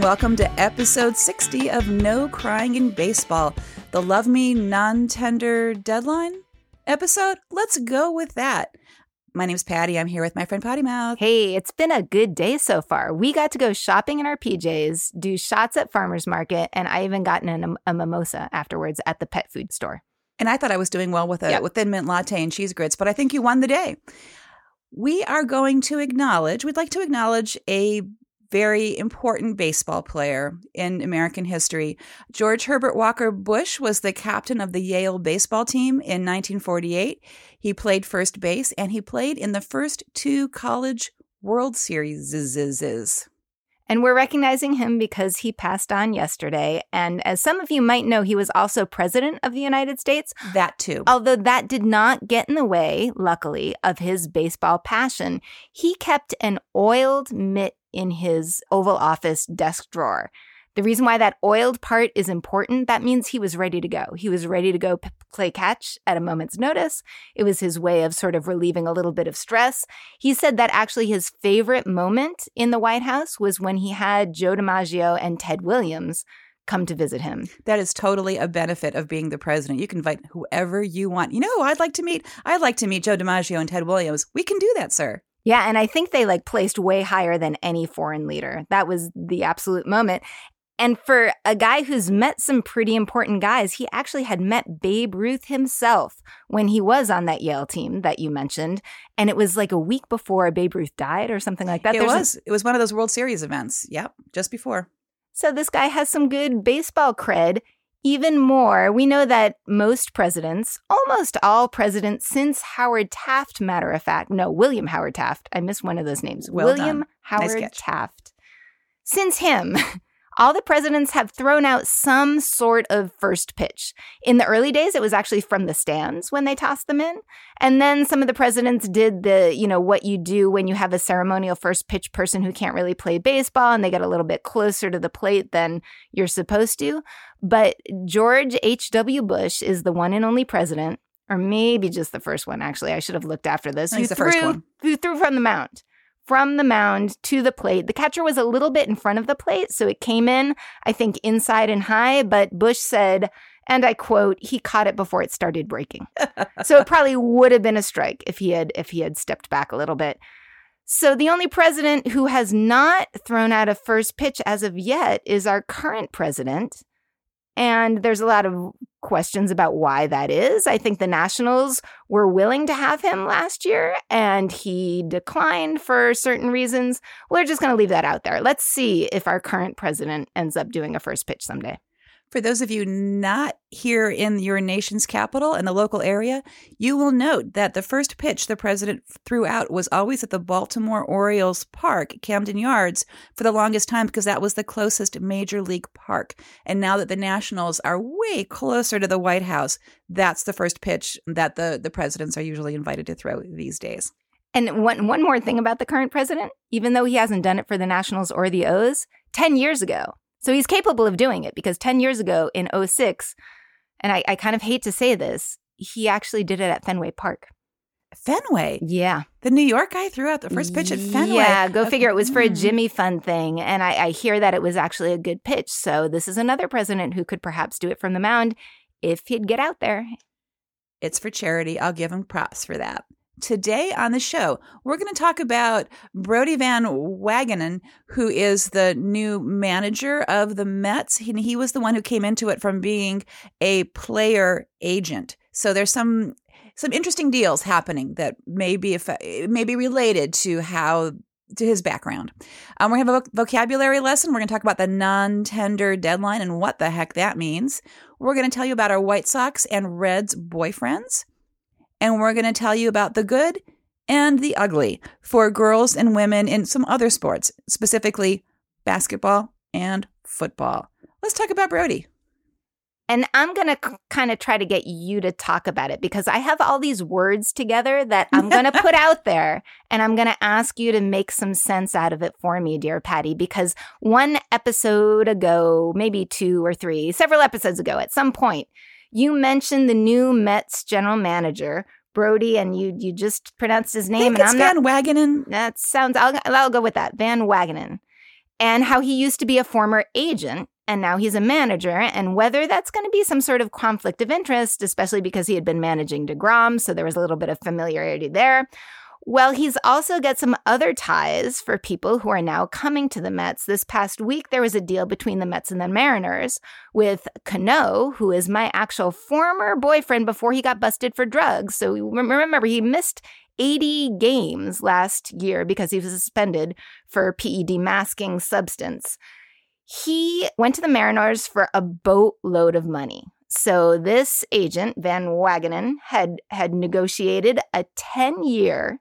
And welcome to episode 60 of No Crying in Baseball, the Love Me Non Tender Deadline episode. Let's go with that. My name's Patty. I'm here with my friend Potty Mouth. Hey, it's been a good day so far. We got to go shopping in our PJs, do shots at farmers market, and I even gotten a, a mimosa afterwards at the pet food store. And I thought I was doing well with a Yep. with thin mint latte and cheese grits, but I think you won the day. We are going to acknowledge, we'd like to acknowledge a very important baseball player in American history. George Herbert Walker Bush was the captain of the Yale baseball team in 1948. He played first base and he played in the first two college World Series. And we're recognizing him because he passed on yesterday. And as some of you might know, he was also president of the United States, That too. although that did not get in the way, luckily, of his baseball passion. He kept an oiled mitt in his Oval Office desk drawer. The reason why that oiled part is important, that means he was ready to go. He was ready to go p- play catch at a moment's notice. It was his way of sort of relieving a little bit of stress. He said that actually his favorite moment in the White House was when he had Joe DiMaggio and Ted Williams come to visit him. That is totally a benefit of being the president. You can invite whoever you want. You know, I'd like to meet. I'd like to meet Joe DiMaggio and Ted Williams. We can do that, sir. Yeah, and I think they like placed way higher than any foreign leader. That was the absolute moment. And for a guy who's met some pretty important guys, he actually had met Babe Ruth himself when he was on that Yale team that you mentioned. And it was like a week before Babe Ruth died or something like that. It There's a- was. it was one of those World Series events. Yep, just before. So this guy has some good baseball cred. Even more, we know that most presidents, almost all presidents since Howard Taft, matter of fact, no, William Howard Taft. I missed one of those names. Well William done. Nice Howard catch. Taft. Since him, all the presidents have thrown out some sort of first pitch. In the early days, it was actually from the stands when they tossed them in. And then some of the presidents did the, you know, what you do when you have a ceremonial first pitch person who can't really play baseball and they get a little bit closer to the plate than you're supposed to. But George H.W. Bush is the one and only president, or maybe just the first one, actually. I should have looked after this. I think who it's the first one. Who threw from the mound. From the mound to the plate. The catcher was a little bit in front of the plate, so it came in, I think, inside and high. But Bush said, and I quote, he caught it before it started breaking. so it probably would have been a strike if he had if he had stepped back a little bit. So the only president who has not thrown out a first pitch as of yet is our current president. And there's a lot of questions about why that is. I think the Nationals were willing to have him last year and he declined for certain reasons. We're just going to leave that out there. Let's see if our current president ends up doing a first pitch someday. For those of you not here in your nation's capital and the local area, you will note that the first pitch the president threw out was always at the Baltimore Orioles Park, Camden Yards, for the longest time because that was the closest major league park. And now that the Nationals are way closer to the White House, that's the first pitch that the, the presidents are usually invited to throw these days. And one one more thing about the current president, even though he hasn't done it for the Nationals or the O's, 10 years ago. So he's capable of doing it because 10 years ago in 06, and I, I kind of hate to say this, he actually did it at Fenway Park. Fenway, Yeah. the New York guy threw out the first pitch at Fenway. Yeah, go figure. It was for a Mm. Jimmy Fund thing. And I, I hear that it was actually a good pitch. So this is another president who could perhaps do it from the mound if he'd get out there. It's for charity. I'll give him props for that. Today on the show, we're going to talk about Brodie Van Wagenen, who is the new manager of the Mets. He, he was the one who came into it from being a player agent. So there's some some interesting deals happening that may be may be related to how to his background. Um, gonna have a vocabulary lesson. We're gonna talk about the non-tender deadline and what the heck that means. We're gonna tell you about our White Sox and Reds boyfriends, and we're gonna tell you about the good and the ugly for girls and women in some other sports, specifically basketball and football. Let's talk about Brodie. And I'm going to c- kind of try to get you to talk about it because I have all these words together that I'm going to put out there and I'm going to ask you to make some sense out of it for me, dear Patty. Because one episode ago, maybe two or three, several episodes ago, at some point, you mentioned the new Mets general manager, Brodie, and you you just pronounced his I name. think and it's I'm not Van Wagenen. that sounds. I'll I'll go with that. Van Wagenen. and how he used to be a former agent and now he's a manager, and whether that's going to be some sort of conflict of interest, especially because he had been managing DeGrom, so there was a little bit of familiarity there. Well, he's also got some other ties for people who are now coming to the Mets. This past week, there was a deal between the Mets and the Mariners with Cano, who is my actual former boyfriend before he got busted for drugs. So remember, he missed 80 games last year because he was suspended for PED masking substance. He went to the Mariners for a boatload of money. So this agent, Van Wagenen, had had negotiated a 10-year,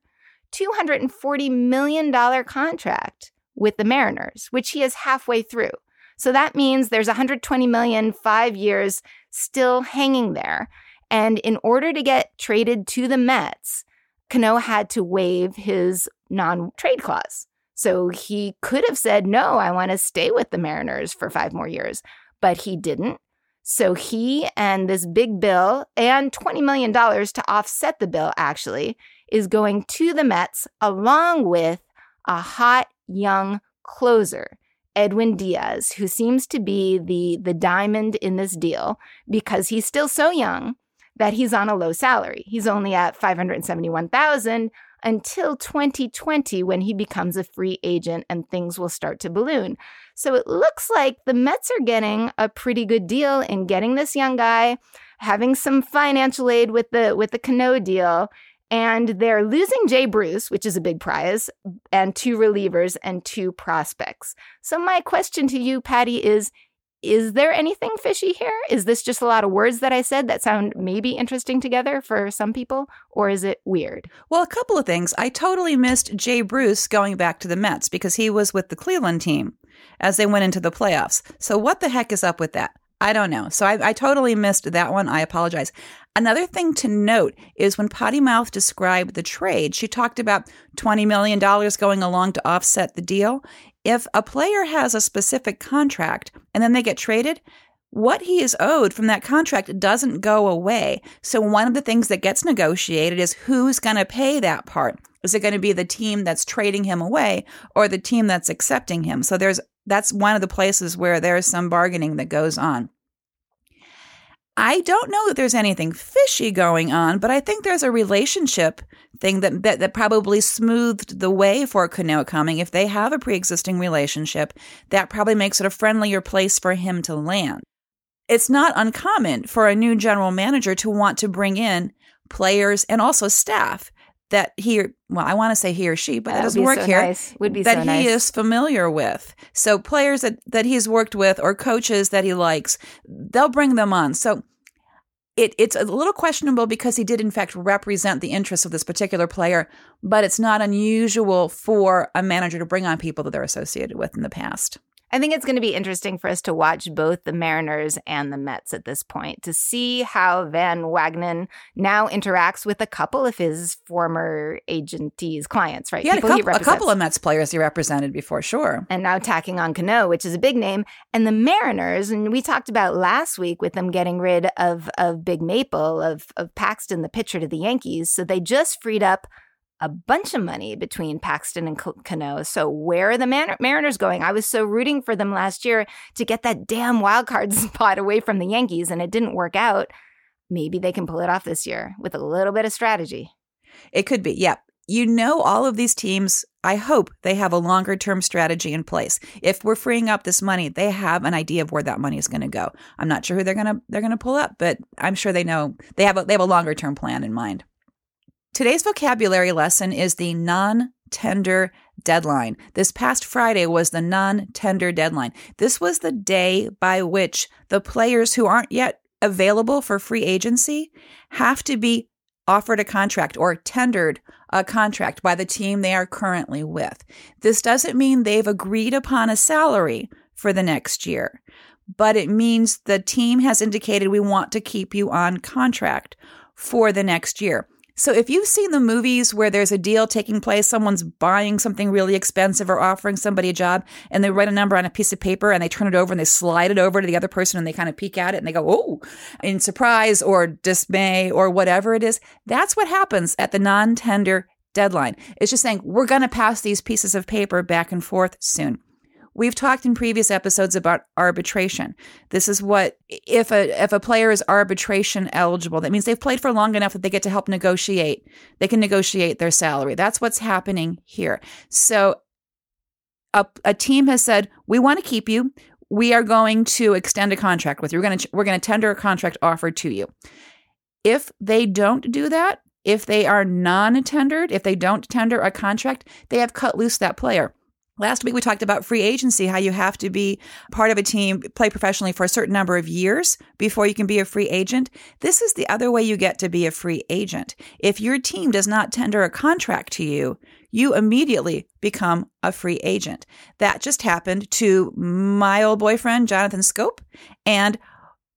$240 million contract with the Mariners, which he is halfway through. So that means there's 120 million, five years still hanging there. And in order to get traded to the Mets, Cano had to waive his non trade clause. So he could have said, no, I want to stay with the Mariners for five more years, but he didn't. So he and this big bill and $20 million to offset the bill actually is going to the Mets along with a hot young closer, Edwin Diaz, who seems to be the, the diamond in this deal because he's still so young that he's on a low salary. He's only at 571,000 until 2020 when he becomes a free agent and things will start to balloon. So it looks like the Mets are getting a pretty good deal in getting this young guy, having some financial aid with the with the Cano deal, and they're losing Jay Bruce, which is a big prize, and two relievers and two prospects. So my question to you, Patty, is is there anything fishy here? Is this just a lot of words that I said that sound maybe interesting together for some people, or is it weird? Well, a couple of things. I totally missed Jay Bruce going back to the Mets because he was with the Cleveland team as they went into the playoffs. So, what the heck is up with that? I don't know. So, I, I totally missed that one. I apologize. Another thing to note is when Potty Mouth described the trade, she talked about $20 million going along to offset the deal. If a player has a specific contract and then they get traded, what he is owed from that contract doesn't go away. So, one of the things that gets negotiated is who's going to pay that part. Is it going to be the team that's trading him away or the team that's accepting him? So, there's that's one of the places where there's some bargaining that goes on. I don't know that there's anything fishy going on, but I think there's a relationship thing that, that, that probably smoothed the way for Cano coming. If they have a pre-existing relationship, that probably makes it a friendlier place for him to land. It's not uncommon for a new general manager to want to bring in players and also staff that he well i want to say he or she but that, that doesn't work so here nice. would be that so he nice. is familiar with so players that that he's worked with or coaches that he likes they'll bring them on so it, it's a little questionable because he did in fact represent the interests of this particular player but it's not unusual for a manager to bring on people that they're associated with in the past I think it's going to be interesting for us to watch both the Mariners and the Mets at this point to see how Van Wagenen now interacts with a couple of his former agentees, clients, right? He had a couple, a couple of Mets players he represented before, sure. and now tacking on Cano, which is a big name. And the Mariners, and we talked about last week with them getting rid of of Big Maple, of of Paxton, the pitcher to the Yankees. So they just freed up a bunch of money between Paxton and Cano. So where are the Mariners going? I was so rooting for them last year to get that damn wild card spot away from the Yankees, and it didn't work out. Maybe they can pull it off this year with a little bit of strategy. It could be. Yeah. You know, all of these teams, I hope they have a longer term strategy in place. If we're freeing up this money, they have an idea of where that money is going to go. I'm not sure who they're going to they're going to pull up, but I'm sure they know they have a, they have a longer term plan in mind. Today's vocabulary lesson is the non tender deadline. This past Friday was the non tender deadline. This was the day by which the players who aren't yet available for free agency have to be offered a contract or tendered a contract by the team they are currently with. This doesn't mean they've agreed upon a salary for the next year, but it means the team has indicated we want to keep you on contract for the next year. So if you've seen the movies where there's a deal taking place, someone's buying something really expensive or offering somebody a job, and they write a number on a piece of paper and they turn it over and they slide it over to the other person and they kind of peek at it and they go, oh, in surprise or dismay or whatever it is. That's what happens at the non tender deadline. It's just saying, we're going to pass these pieces of paper back and forth soon. We've talked in previous episodes about arbitration. This is what if a if a player is arbitration eligible, that means they've played for long enough that they get to help negotiate. They can negotiate their salary. That's what's happening here. So a, a team has said, "We want to keep you. We are going to extend a contract with you. We're going to we're going to tender a contract offer to you." If they don't do that, if they are non-tendered, if they don't tender a contract, they have cut loose that player. Last week, we talked about free agency, how you have to be part of a team, play professionally for a certain number of years before you can be a free agent. This is the other way you get to be a free agent. If your team does not tender a contract to you, you immediately become a free agent. That just happened to my old boyfriend, Jonathan Schoop, and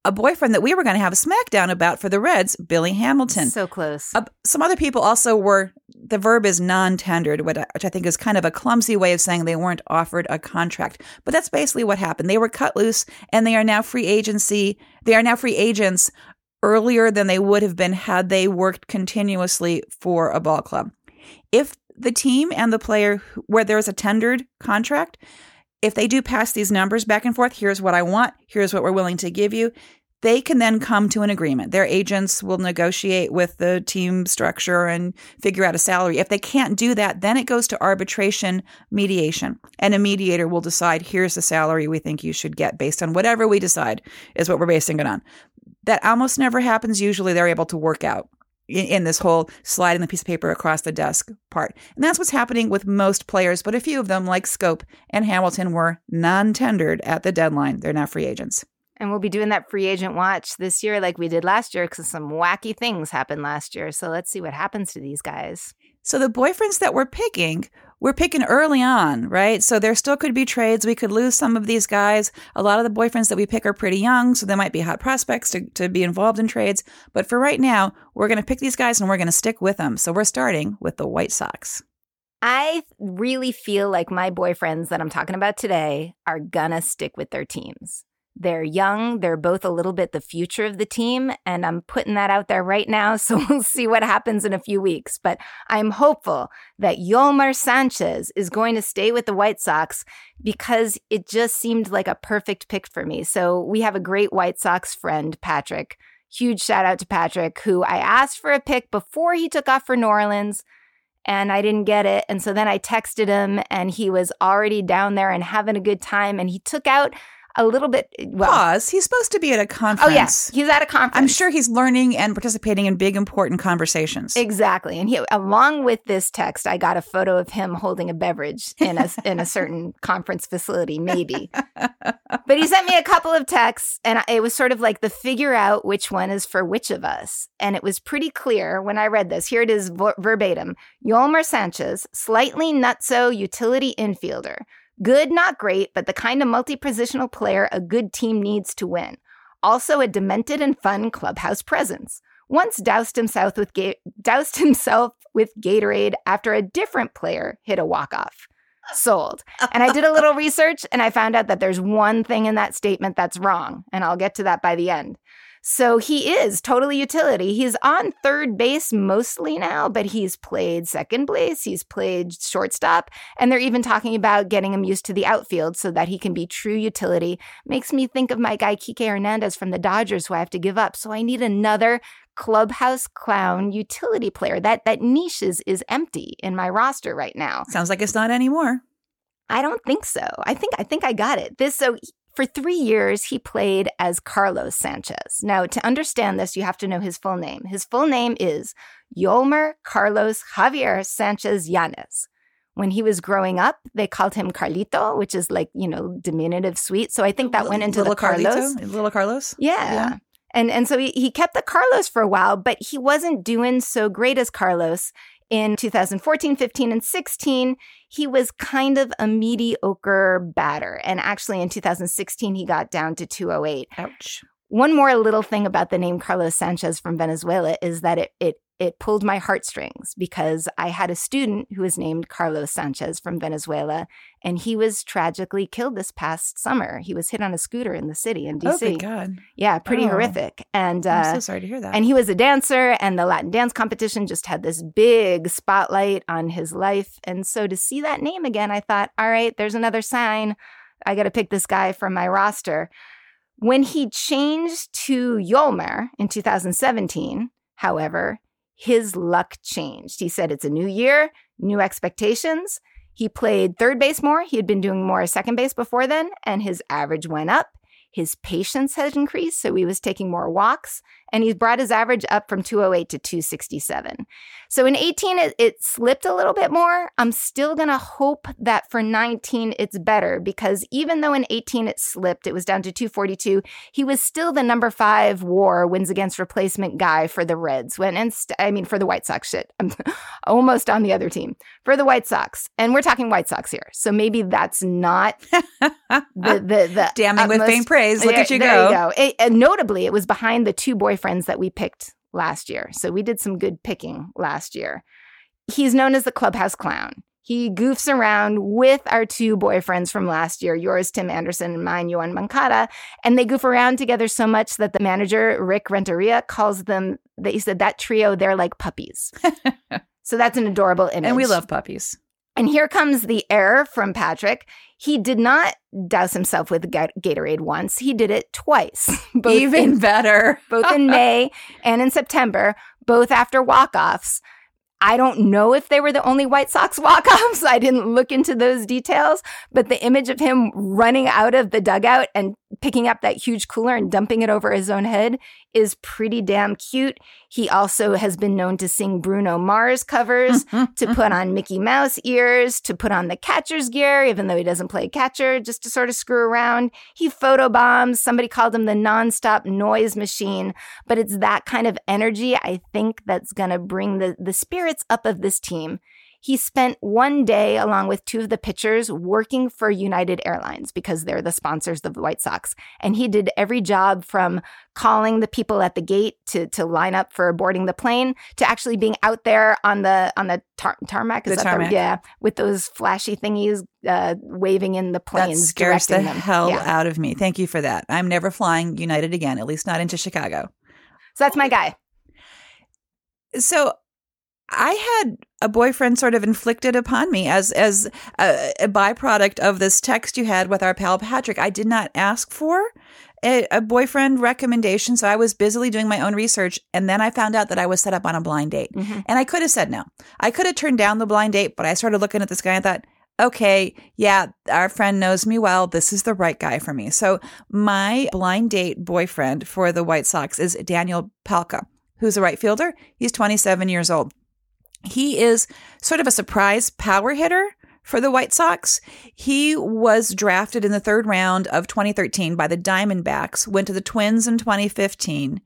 a boyfriend that we were going to have a smackdown about for the Reds, Billy Hamilton. So close. Uh, some other people also were, the verb is non tendered, which I think is kind of a clumsy way of saying they weren't offered a contract. But that's basically what happened. They were cut loose and they are now free agency. They are now free agents earlier than they would have been had they worked continuously for a ball club. If the team and the player where there's a tendered contract, if they do pass these numbers back and forth, here's what I want, here's what we're willing to give you, they can then come to an agreement. Their agents will negotiate with the team structure and figure out a salary. If they can't do that, then it goes to arbitration mediation. And a mediator will decide here's the salary we think you should get based on whatever we decide is what we're basing it on. That almost never happens. Usually they're able to work out in, this whole sliding the piece of paper across the desk part. And that's what's happening with most players, but a few of them, like Schoop and Hamilton, were non tendered at the deadline. They're now free agents. And we'll be doing that free agent watch this year like we did last year because some wacky things happened last year. So let's see what happens to these guys. So the boyfriends that we're picking, we're picking early on, right? So there still could be trades. We could lose some of these guys. A lot of the boyfriends that we pick are pretty young, so they might be hot prospects to, to be involved in trades. But for right now, we're going to pick these guys and we're going to stick with them. So we're starting with the White Sox. I really feel like my boyfriends that I'm talking about today are gonna stick with their teams. They're young. They're both a little bit the future of the team. And I'm putting that out there right now. So we'll see what happens in a few weeks. But I'm hopeful that Yolmer Sanchez is going to stay with the White Sox because it just seemed like a perfect pick for me. So we have a great White Sox friend, Patrick. Huge shout out to Patrick, who I asked for a pick before he took off for New Orleans and I didn't get it. And so then I texted him and he was already down there and having a good time. And he took out a little bit. Eh, well, Pause. He's supposed to be at a oh, conference. Oh, yes. He's at a conference. I'm sure he's learning and participating in big, important conversations. Exactly. And he, along with this text, I got a photo of him holding a beverage in a, in a certain conference facility, maybe. but he sent me a couple of texts, and it was sort of like the figure out which one is for which of us. And it was pretty clear when I read this. Here it is verbatim Yolmer Sanchez, slightly nutso utility infielder Good, not great, but the kind of multi positional player a good team needs to win. Also, a demented and fun clubhouse presence. Once doused himself with, ga- doused himself with Gatorade after a different player hit a walk off. Sold. And I did a little research and I found out that there's one thing in that statement that's wrong. And I'll get to that by the end. So he is totally utility. He's on third base mostly now, but he's played second base, he's played shortstop, and they're even talking about getting him used to the outfield so that he can be true utility. Makes me think of my guy Kike Hernandez from the Dodgers, who I have to give up. So I need another clubhouse clown utility player. That that niche is, is empty in my roster right now. Sounds like it's not anymore. I don't think so. I think I think I got it. This so for three years, he played as Carlos Sanchez. Now, to understand this, you have to know his full name. His full name is Yolmer Carlos Javier Sanchez Yanez. When he was growing up, they called him Carlito, which is like, you know, diminutive sweet. So I think that went into little the Carlos. Carlito? Little Carlos? Yeah. yeah. And and so he, he kept the Carlos for a while, but he wasn't doing so great as Carlos in 2014, 15, and 16, he was kind of a mediocre batter. And actually, in 2016, he got down to 208. Ouch. One more little thing about the name Carlos Sanchez from Venezuela is that it, it it pulled my heartstrings because I had a student who was named Carlos Sanchez from Venezuela, and he was tragically killed this past summer. He was hit on a scooter in the city in DC. Oh, my God. Yeah, pretty oh. horrific. And uh, I'm so sorry to hear that. And he was a dancer, and the Latin dance competition just had this big spotlight on his life. And so to see that name again, I thought, all right, there's another sign I got to pick this guy from my roster. When he changed to Yolmer in 2017, however, his luck changed. He said it's a new year, new expectations. He played third base more. He had been doing more second base before then, and his average went up. His patience had increased, so he was taking more walks, and he's brought his average up from 208 to 267. So in 18, it, it slipped a little bit more. I'm still going to hope that for 19, it's better because even though in 18 it slipped, it was down to 242, he was still the number five war wins against replacement guy for the Reds. When, and st- I mean, for the White Sox shit. I'm almost on the other team for the White Sox. And we're talking White Sox here. So maybe that's not the, the, the damning utmost, with faint praise. Look there, at you there go. You go. It, and notably, it was behind the two boyfriends that we picked last year. So we did some good picking last year. He's known as the clubhouse clown. He goofs around with our two boyfriends from last year, yours, Tim Anderson, and mine, Yoan Moncada. And they goof around together so much that the manager, Rick Renteria, calls them, he said, that trio, they're like puppies. so that's an adorable image. And we love puppies. And here comes the error from Patrick. He did not douse himself with Gatorade once. He did it twice. Both Even in, better. both in May and in September, both after walk-offs. I don't know if they were the only White Sox walk-offs. I didn't look into those details, but the image of him running out of the dugout and picking up that huge cooler and dumping it over his own head is pretty damn cute. He also has been known to sing Bruno Mars covers, to put on Mickey Mouse ears, to put on the catcher's gear, even though he doesn't play catcher, just to sort of screw around. He photobombs. Somebody called him the nonstop noise machine, but it's that kind of energy I think that's going to bring the, the spirits up of this team. He spent one day along with two of the pitchers working for United Airlines because they're the sponsors of the White Sox. And he did every job from calling the people at the gate to, to line up for boarding the plane to actually being out there on the on the tar- tarmac. Is the tarmac. The, yeah, with those flashy thingies uh, waving in the planes. That scares the them. hell yeah. out of me. Thank you for that. I'm never flying United again, at least not into Chicago. So that's my guy. So I had a boyfriend sort of inflicted upon me as as a, a, byproduct of this text you had with our pal Patrick. I did not ask for a, a, boyfriend recommendation, so I was busily doing my own research, and then I found out that I was set up on a blind date, mm-hmm. and I could have said no. I could have turned down the blind date, but I started looking at this guy and thought. Okay, yeah, our friend knows me well. This is the right guy for me. So, my blind date boyfriend for the White Sox is Daniel Palka, who's a right fielder. He's 27 years old. He is sort of a surprise power hitter for the White Sox. He was drafted in the third round of 2013 by the Diamondbacks, went to the Twins in 2015.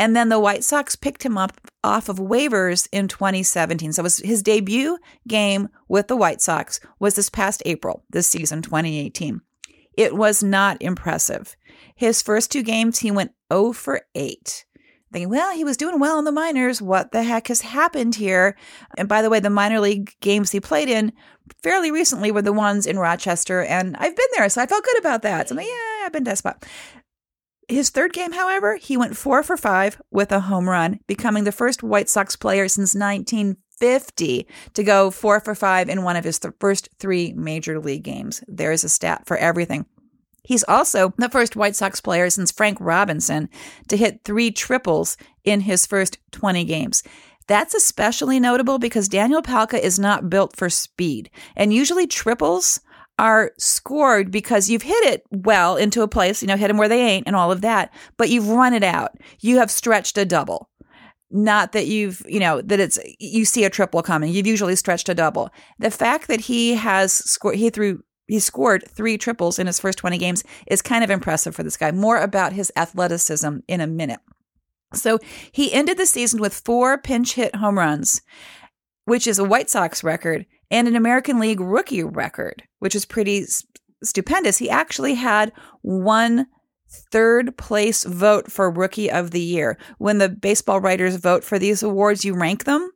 And then the White Sox picked him up off of waivers in 2017. So his debut game with the White Sox was this past April, this season 2018. It was not impressive. His first two games, he went 0 for 8 thinking, well, he was doing well in the minors. What the heck has happened here? And by the way, the minor league games he played in fairly recently were the ones in Rochester, and I've been there, so I felt good about that. So I'm like, mm. yeah, I've been to that spot. His third game, however, he went four for five with a home run, becoming the first White Sox player since 1950 to go four for five in one of his th- first three major league games. There's a stat for everything. He's also the first White Sox player since Frank Robinson to hit three triples in his first 20 games. That's especially notable because Daniel Palka is not built for speed. And usually triples are scored because you've hit it well into a place, you know, hit them where they ain't and all of that, but you've run it out. You have stretched a double. Not that you've, you know, that it's, you see a triple coming. You've usually stretched a double. The fact that he has scored, he threw he scored three triples in his first 20 games is kind of impressive for this guy. More about his athleticism in a minute. So he ended the season with four pinch hit home runs, which is a White Sox record and an American League rookie record, which is pretty stupendous. He actually had one third place vote for rookie of the year. When the baseball writers vote for these awards, you rank them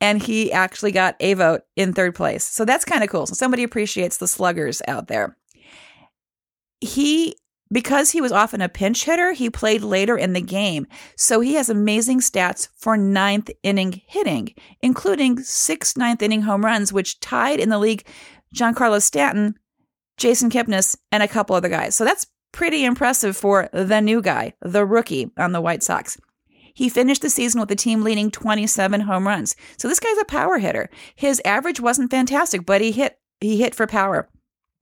and he actually got a vote in third place. So that's kind of cool. So somebody appreciates the sluggers out there. He because he was often a pinch hitter, he played later in the game. So he has amazing stats for ninth inning hitting, including six ninth inning home runs, which tied in the league Giancarlo Stanton Jason Kipnis, and a couple other guys. So that's pretty impressive for the new guy, the rookie on the White Sox. He finished the season with the team leading 27 home runs. So this guy's a power hitter. His average wasn't fantastic, but he hit he hit for power.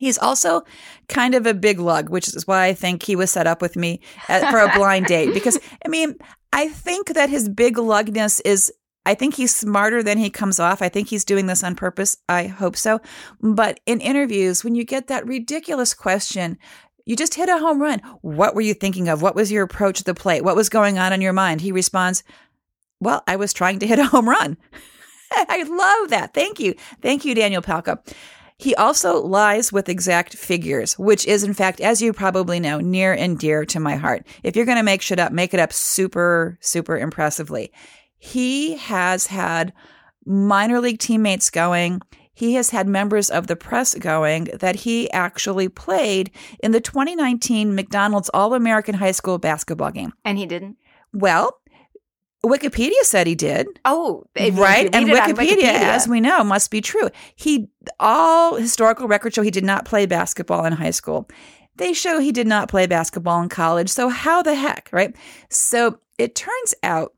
He's also kind of a big lug, which is why I think he was set up with me at, for a blind date. Because, I mean, I think that his big lugness is, I think he's smarter than he comes off. I think he's doing this on purpose. I hope so. But in interviews, when you get that ridiculous question, you just hit a home run. What were you thinking of? What was your approach to the plate? What was going on in your mind? He responds, Well, I was trying to hit a home run. I love that. Thank you. Thank you, Daniel Palka. He also lies with exact figures, which is, in fact, as you probably know, near and dear to my heart. If you're going to make shit up, make it up super, super impressively. He has had minor league teammates going. He has had members of the press going that he actually played in the 2019 McDonald's All American High School basketball game. And he didn't? Well, Wikipedia said he did. Oh, right. And Wikipedia, Wikipedia, as we know, must be true. He all historical records show he did not play basketball in high school. They show he did not play basketball in college. So how the heck, right? So it turns out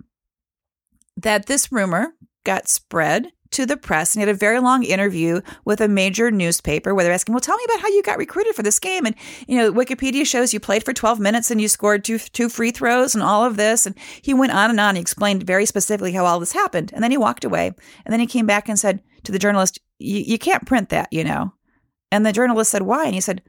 that this rumor got spread to the press and he had a very long interview with a major newspaper where they're asking, well, tell me about how you got recruited for this game. And, you know, Wikipedia shows you played for 12 minutes and you scored two, two free throws and all of this. And he went on and on. He explained very specifically how all this happened. And then he walked away. And then he came back and said to the journalist, you can't print that, you know. And the journalist said, why? And he said,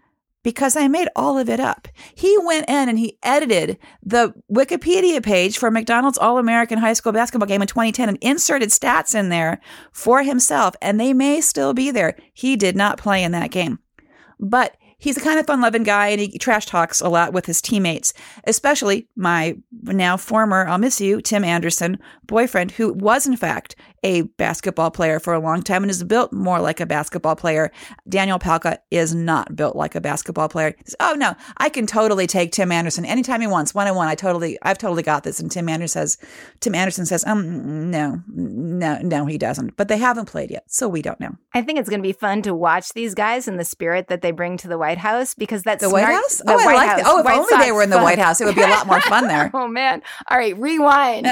because I made all of it up. He went in and he edited the Wikipedia page for McDonald's All American High School basketball game in 2010 and inserted stats in there for himself, and they may still be there. He did not play in that game. But he's a kind of fun loving guy and he trash talks a lot with his teammates, especially my now former, I'll miss you, Tim Anderson boyfriend, who was in fact a basketball player for a long time and is built more like a basketball player. Daniel Palka is not built like a basketball player. Says, oh no, I can totally take Tim Anderson anytime he wants, one on one. I totally, I've totally got this. And Tim Anderson says, Tim Anderson says, um, no, no, no, he doesn't. But they haven't played yet, so we don't know. I think it's going to be fun to watch these guys in the spirit that they bring to the White House because that's the White House. oh, White I like. House. Oh, if White only Sox they were in the fun. White House, it would be a lot more fun there. oh man! All right, rewind.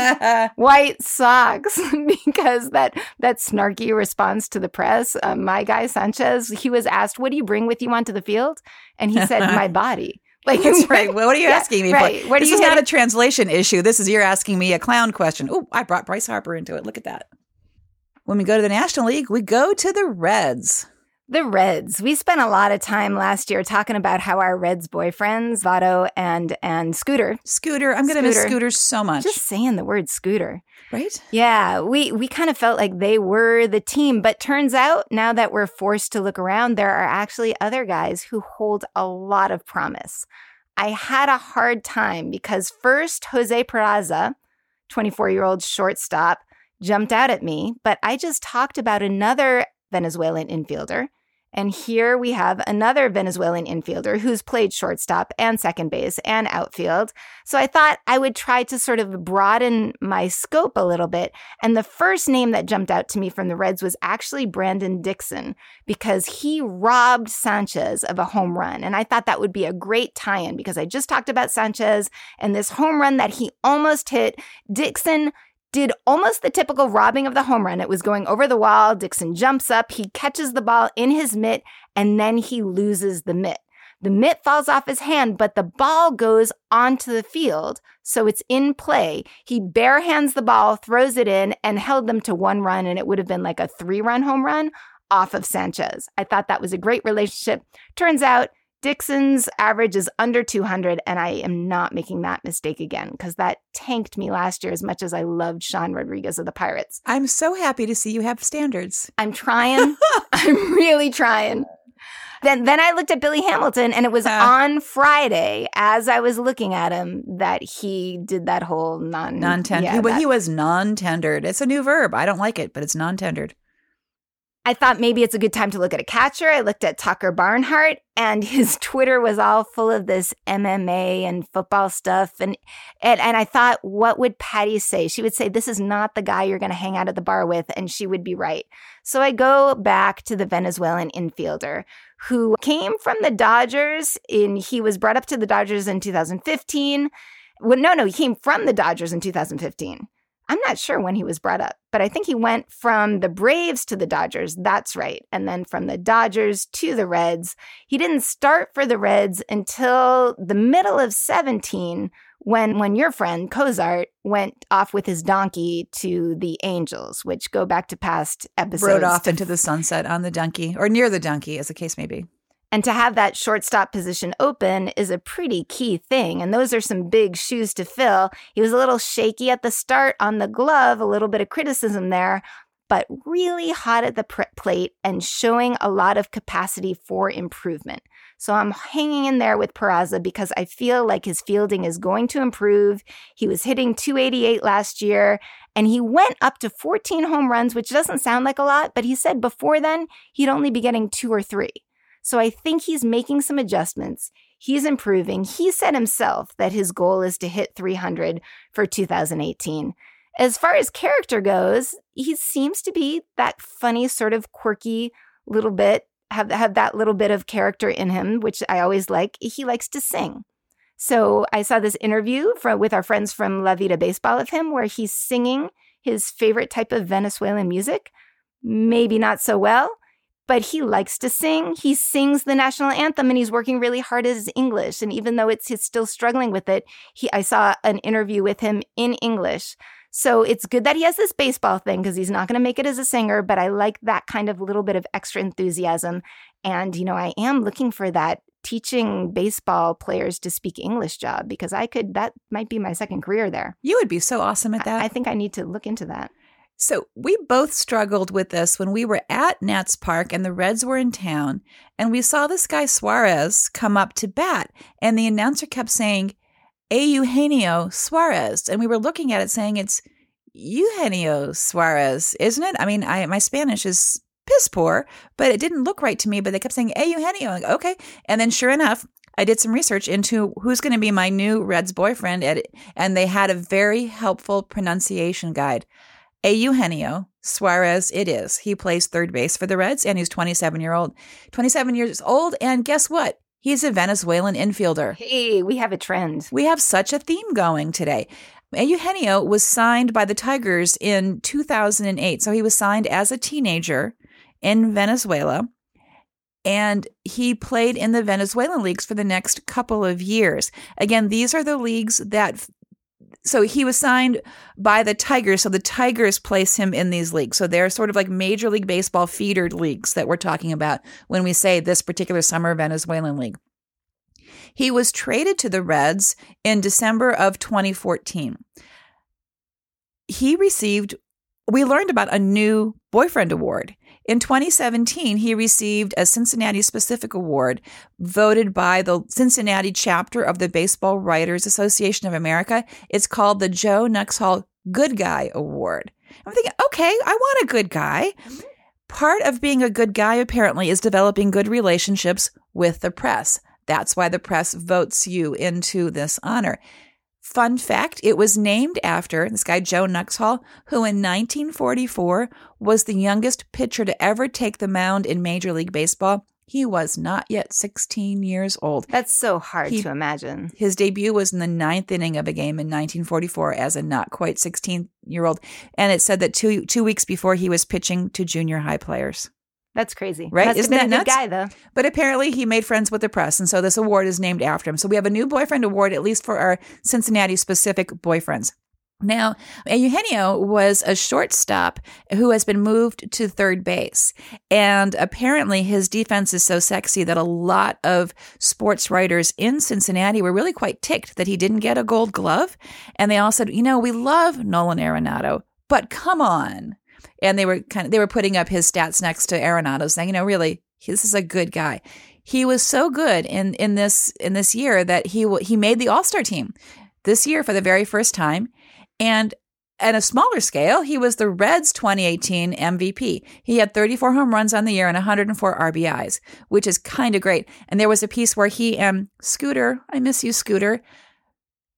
White Sox because that that snarky response to the press. Uh, my guy Sanchez, he was asked, "What do you bring with you onto the field?" And he said, "My body." Like that's right. Well, what are you yeah, asking me right. for? What this is not a translation issue. This is you're asking me a clown question. Oh, I brought Bryce Harper into it. Look at that. When we go to the National League, we go to the Reds. The Reds. We spent a lot of time last year talking about how our Reds boyfriends, Votto and and Scooter. Scooter. I'm going to miss Scooter so much. Just saying the word Scooter. Right? Yeah, we we kind of felt like they were the team, but turns out now that we're forced to look around, there are actually other guys who hold a lot of promise. I had a hard time because first Jose Peraza, 24-year-old shortstop, jumped out at me, but I just talked about another Venezuelan infielder. And here we have another Venezuelan infielder who's played shortstop and second base and outfield. So I thought I would try to sort of broaden my scope a little bit. And the first name that jumped out to me from the Reds was actually Brandon Dixon because he robbed Sanchez of a home run. And I thought that would be a great tie in because I just talked about Sanchez and this home run that he almost hit. Dixon did almost the typical robbing of the home run. It was going over the wall. Dixon jumps up, he catches the ball in his mitt, and then he loses the mitt. The mitt falls off his hand, but the ball goes onto the field, so it's in play. He bare hands the ball, throws it in, and held them to one run, and it would have been like a three run home run off of Sanchez. I thought that was a great relationship. Turns out Dixon's average is under 200, and I am not making that mistake again because that tanked me last year as much as I loved Sean Rodriguez of the Pirates. I'm so happy to see you have standards. I'm trying. I'm really trying. Then, then I looked at Billy Hamilton, and it was uh, on Friday as I was looking at him that he did that whole non non tendered. Yeah, well, he was non tendered. It's a new verb. I don't like it, but it's non tendered. I thought maybe it's a good time to look at a catcher. I looked at Tucker Barnhart, and his Twitter was all full of this MMA and football stuff. And, and, and I thought, what would Patty say? She would say, This is not the guy you're going to hang out at the bar with. And she would be right. So I go back to the Venezuelan infielder who came from the Dodgers. In, he was brought up to the Dodgers in 2015. Well, no, no, he came from the Dodgers in 2015. I'm not sure when he was brought up, but I think he went from the Braves to the Dodgers. That's right. And then from the Dodgers to the Reds. He didn't start for the Reds until the middle of 17 when when your friend Cozart went off with his donkey to the Angels, which go back to past episodes. Rode off into the sunset on the donkey or near the donkey as the case may be. And to have that shortstop position open is a pretty key thing. And those are some big shoes to fill. He was a little shaky at the start on the glove, a little bit of criticism there, but really hot at the pr- plate and showing a lot of capacity for improvement. So I'm hanging in there with Peraza because I feel like his fielding is going to improve. He was hitting 288 last year and he went up to 14 home runs, which doesn't sound like a lot, but he said before then he'd only be getting two or three. So I think he's making some adjustments. He's improving. He said himself that his goal is to hit 300 for 2018. As far as character goes, he seems to be that funny, sort of quirky little bit, have, have that little bit of character in him, which I always like. He likes to sing. So I saw this interview from, with our friends from La Vida Baseball of him where he's singing his favorite type of Venezuelan music. Maybe not so well, but he likes to sing. He sings the national anthem and he's working really hard at his English. And even though it's he's still struggling with it, he I saw an interview with him in English. So it's good that he has this baseball thing because he's not going to make it as a singer, but I like that kind of little bit of extra enthusiasm. And, you know, I am looking for that teaching baseball players to speak English job because I could, that might be my second career there. You would be so awesome at that. I, I think I need to look into that. So we both struggled with this when we were at Nats Park and the Reds were in town, and we saw this guy Suarez come up to bat, and the announcer kept saying, Eugenio Suarez. And we were looking at it saying it's Eugenio Suarez, isn't it? I mean, I my Spanish is piss poor, but it didn't look right to me. But they kept saying, Eugenio. Like, okay. And then sure enough, I did some research into who's going to be my new Reds boyfriend, and they had a very helpful pronunciation guide. Eugenio Suarez, it is. He plays third base for the Reds and he's 27 year old, 27 years old. And guess what? He's a Venezuelan infielder. Hey, we have a trend. We have such a theme going today. Eugenio was signed by the Tigers in 2008. So he was signed as a teenager in Venezuela. And he played in the Venezuelan leagues for the next couple of years. Again, these are the leagues that so he was signed by the Tigers. So the Tigers place him in these leagues. So they're sort of like Major League Baseball feeder leagues that we're talking about when we say this particular summer Venezuelan league. He was traded to the Reds in December of 2014. He received, we learned about a new boyfriend award. In 2017, he received a Cincinnati specific award voted by the Cincinnati chapter of the Baseball Writers Association of America. It's called the Joe Nuxhall Good Guy Award. I'm thinking, okay, I want a good guy. Mm-hmm. Part of being a good guy, apparently, is developing good relationships with the press. That's why the press votes you into this honor. Fun fact it was named after this guy, Joe Nuxhall, who in 1944 was the youngest pitcher to ever take the mound in Major League Baseball. He was not yet 16 years old. That's so hard he, to imagine. His debut was in the ninth inning of a game in 1944 as a not quite 16 year old. And it said that two, two weeks before he was pitching to junior high players. That's crazy. Right? Must Isn't that nuts? guy, though. But apparently he made friends with the press. And so this award is named after him. So we have a new boyfriend award, at least for our Cincinnati specific boyfriends. Now, Eugenio was a shortstop who has been moved to third base. And apparently, his defense is so sexy that a lot of sports writers in Cincinnati were really quite ticked that he didn't get a gold glove. And they all said, you know, we love Nolan Arenado, but come on and they were kind of they were putting up his stats next to Arenado, saying, you know, really, this is a good guy. He was so good in in this in this year that he he made the All Star team this year for the very first time, and at a smaller scale, he was the Reds 2018 MVP. He had 34 home runs on the year and 104 RBIs, which is kind of great. And there was a piece where he and Scooter, I miss you, Scooter,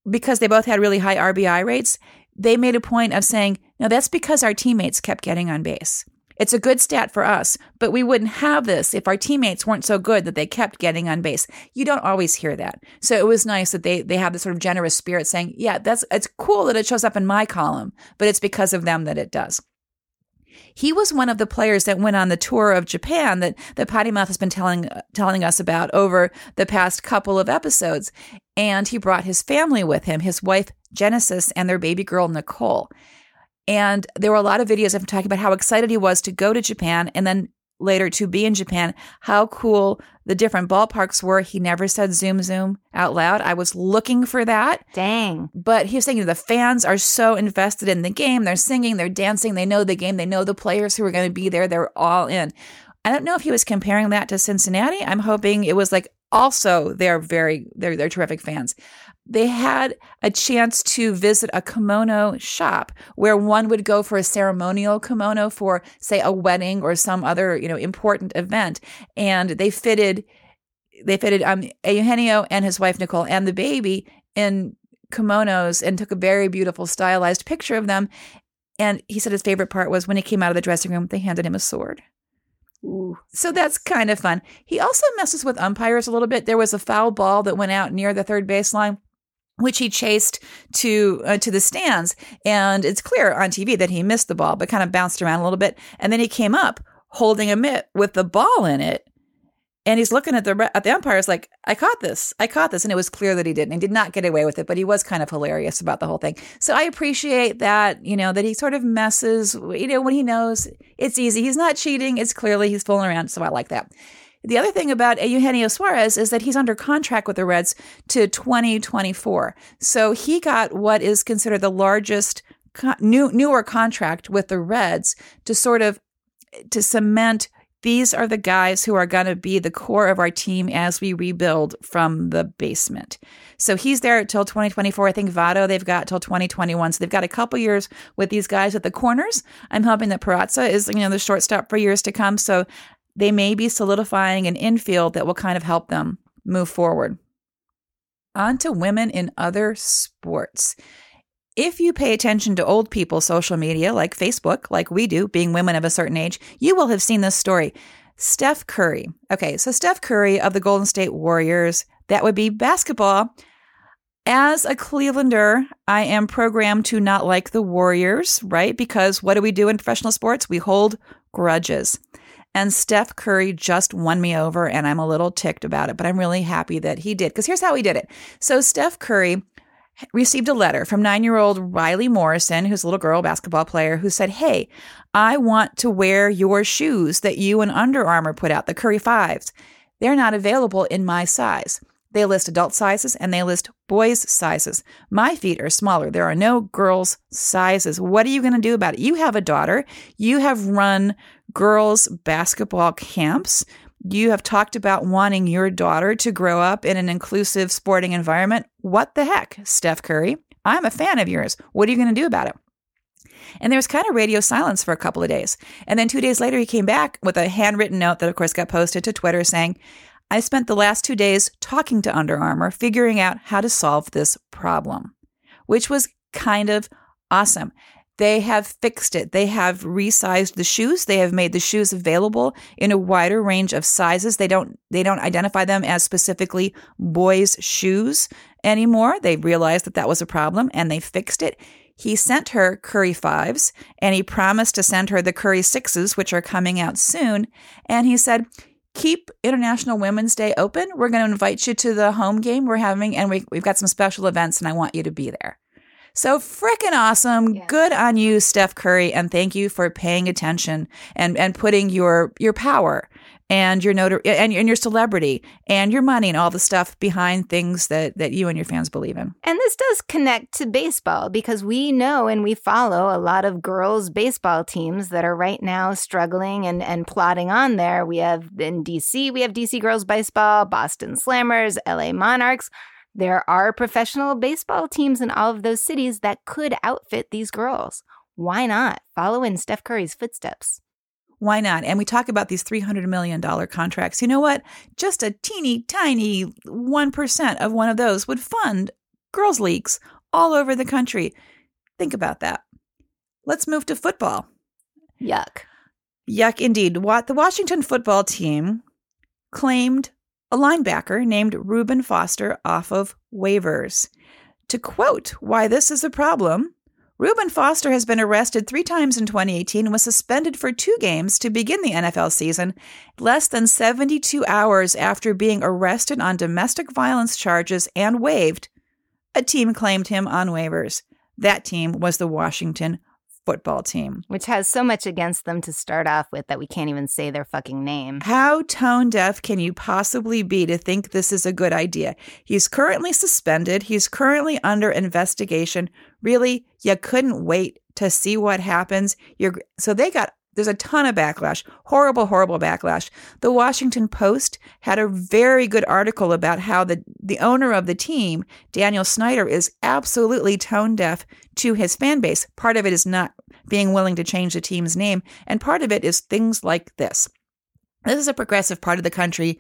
because they both had really high RBI rates, they made a point of saying, no, that's because our teammates kept getting on base. It's a good stat for us, but we wouldn't have this if our teammates weren't so good that they kept getting on base. You don't always hear that. So it was nice that they they have this sort of generous spirit saying, yeah, that's it's cool that it shows up in my column, but it's because of them that it does. He was one of the players that went on the tour of Japan that that Potty Mouth has been telling telling us about over the past couple of episodes, and he brought his family with him, his wife Genesis and their baby girl Nicole. And there were a lot of videos of him talking about how excited he was to go to Japan and then later to be in Japan, how cool the different ballparks were. He never said zoom zoom out loud. I was looking for that. Dang. But he was saying you know, the fans are so invested in the game. They're singing, they're dancing, they know the game, they know the players who are going to be there. They're all in. I don't know if he was comparing that to Cincinnati. I'm hoping it was like also they're very they're they're terrific fans they had a chance to visit a kimono shop where one would go for a ceremonial kimono for say a wedding or some other you know important event and they fitted they fitted um Eugenio and his wife Nicole and the baby in kimonos and took a very beautiful stylized picture of them and he said his favorite part was when he came out of the dressing room they handed him a sword Ooh. So that's kind of fun. He also messes with umpires a little bit. There was a foul ball that went out near the third baseline which he chased to uh, to the stands. And it's clear on TV that he missed the ball but kind of bounced around a little bit. And then he came up holding a mitt with the ball in it. And he's looking at the at the umpires like I caught this. I caught this. And it was clear that he didn't. He did not get away with it but he was kind of hilarious about the whole thing. So I appreciate that you know that he sort of messes you know when he knows it's easy. He's not cheating. It's clearly he's fooling around. So I like that the other thing about Eugenio Suarez is that he's under contract with the Reds to 2024. So he got what is considered the largest new newer contract with the Reds to sort of to cement these are the guys who are going to be the core of our team as we rebuild from the basement. So he's there till 2024. I think Votto, they've got till 2021. So they've got a couple years with these guys at the corners. I'm hoping that Peraza is, you know, the shortstop for years to come. So they may be solidifying an infield that will kind of help them move forward. On to women in other sports. If you pay attention to old people's social media like Facebook, like we do, being women of a certain age, you will have seen this story. Steph Curry. Okay, so Steph Curry of the Golden State Warriors, that would be basketball. As a Clevelander, I am programmed to not like the Warriors, right? Because what do we do in professional sports? We hold grudges. And Steph Curry just won me over, and I'm a little ticked about it, but I'm really happy that he did. Because here's how he did it. So, Steph Curry received a letter from nine year old Riley Morrison, who's a little girl basketball player, who said, Hey, I want to wear your shoes that you and Under Armour put out, the Curry Fives. They're not available in my size. They list adult sizes and they list boys' sizes. My feet are smaller. There are no girls' sizes. What are you going to do about it? You have a daughter. You have run girls' basketball camps. You have talked about wanting your daughter to grow up in an inclusive sporting environment. What the heck, Steph Curry? I'm a fan of yours. What are you going to do about it? And there was kind of radio silence for a couple of days. And then two days later, he came back with a handwritten note that, of course, got posted to Twitter saying, I spent the last two days talking to Under Armour, figuring out how to solve this problem, which was kind of awesome. They have fixed it. They have resized the shoes. They have made the shoes available in a wider range of sizes. They don't they don't identify them as specifically boys' shoes anymore. They realized that that was a problem and they fixed it. He sent her Curry fives and he promised to send her the Curry sixes, which are coming out soon. And he said, keep International Women's Day open. We're going to invite you to the home game we're having, and we, we've got some special events, and I want you to be there. So freaking awesome. Yeah. Good on you, Steph Curry, and thank you for paying attention and and putting your your power and your notor- and, and your celebrity and your money and all the stuff behind things that that you and your fans believe in. And this does connect to baseball because we know and we follow a lot of girls baseball teams that are right now struggling and and plotting on there. We have in DC, we have DC girls baseball, Boston Slammers, LA Monarchs. There are professional baseball teams in all of those cities that could outfit these girls. Why not follow in Steph Curry's footsteps? Why not? And we talk about these $300 million contracts. You know what? Just a teeny tiny 1% of one of those would fund girls' leagues all over the country. Think about that. Let's move to football. Yuck. Yuck indeed. What the Washington football team claimed a linebacker named Reuben Foster off of waivers. To quote why this is a problem, Reuben Foster has been arrested three times in 2018 and was suspended for two games to begin the NFL season, less than 72 hours after being arrested on domestic violence charges and waived. A team claimed him on waivers. That team was the Washington football team. Which has so much against them to start off with that we can't even say their fucking name. How tone deaf can you possibly be to think this is a good idea? He's currently suspended. He's currently under investigation. Really, you couldn't wait to see what happens. You're so they got there's a ton of backlash, horrible, horrible backlash. The Washington Post had a very good article about how the, the owner of the team, Daniel Snyder, is absolutely tone deaf to his fan base. Part of it is not being willing to change the team's name, and part of it is things like this. This is a progressive part of the country.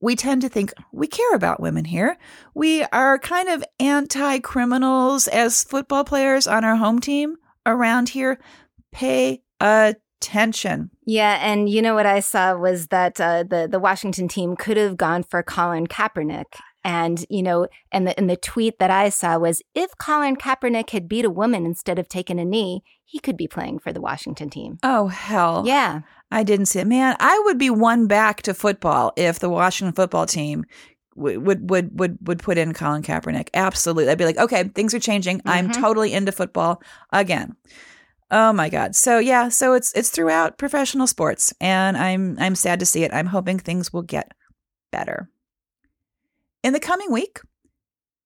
We tend to think we care about women here. We are kind of anti criminals as football players on our home team around here. Pay attention tension. Yeah, and you know what I saw was that uh, the the Washington team could have gone for Colin Kaepernick. And you know, and the and the tweet that I saw was if Colin Kaepernick had beat a woman instead of taking a knee, he could be playing for the Washington team. Oh hell. Yeah. I didn't see it. Man, I would be one back to football if the Washington football team would would would would put in Colin Kaepernick. Absolutely. I'd be like, okay, things are changing. Mm-hmm. I'm totally into football again. Oh my god. So yeah, so it's it's throughout professional sports and I'm I'm sad to see it. I'm hoping things will get better. In the coming week,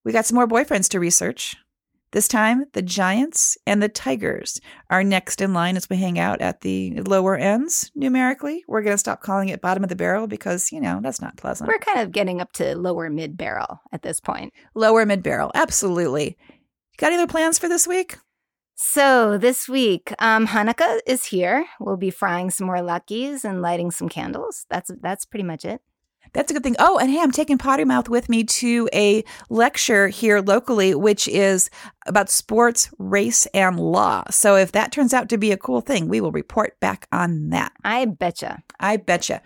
we got some more boyfriends to research. This time, the Giants and the Tigers are next in line as we hang out at the lower ends numerically. We're going to stop calling it bottom of the barrel because, you know, that's not pleasant. We're kind of getting up to lower mid barrel at this point. Lower mid barrel, absolutely. Got any other plans for this week? So this week, um, Hanukkah is here. We'll be frying some more latkes and lighting some candles. That's that's pretty much it. That's a good thing. Oh, and hey, I'm taking Potty Mouth with me to a lecture here locally, which is about sports, race, and law. So if that turns out to be a cool thing, we will report back on that. I betcha. I betcha.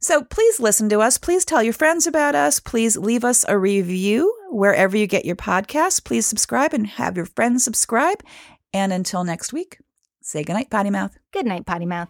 So please listen to us. Please tell your friends about us. Please leave us a review wherever you get your podcast. Please subscribe and have your friends subscribe. And until next week, say goodnight, Potty Mouth. Good night, Potty Mouth.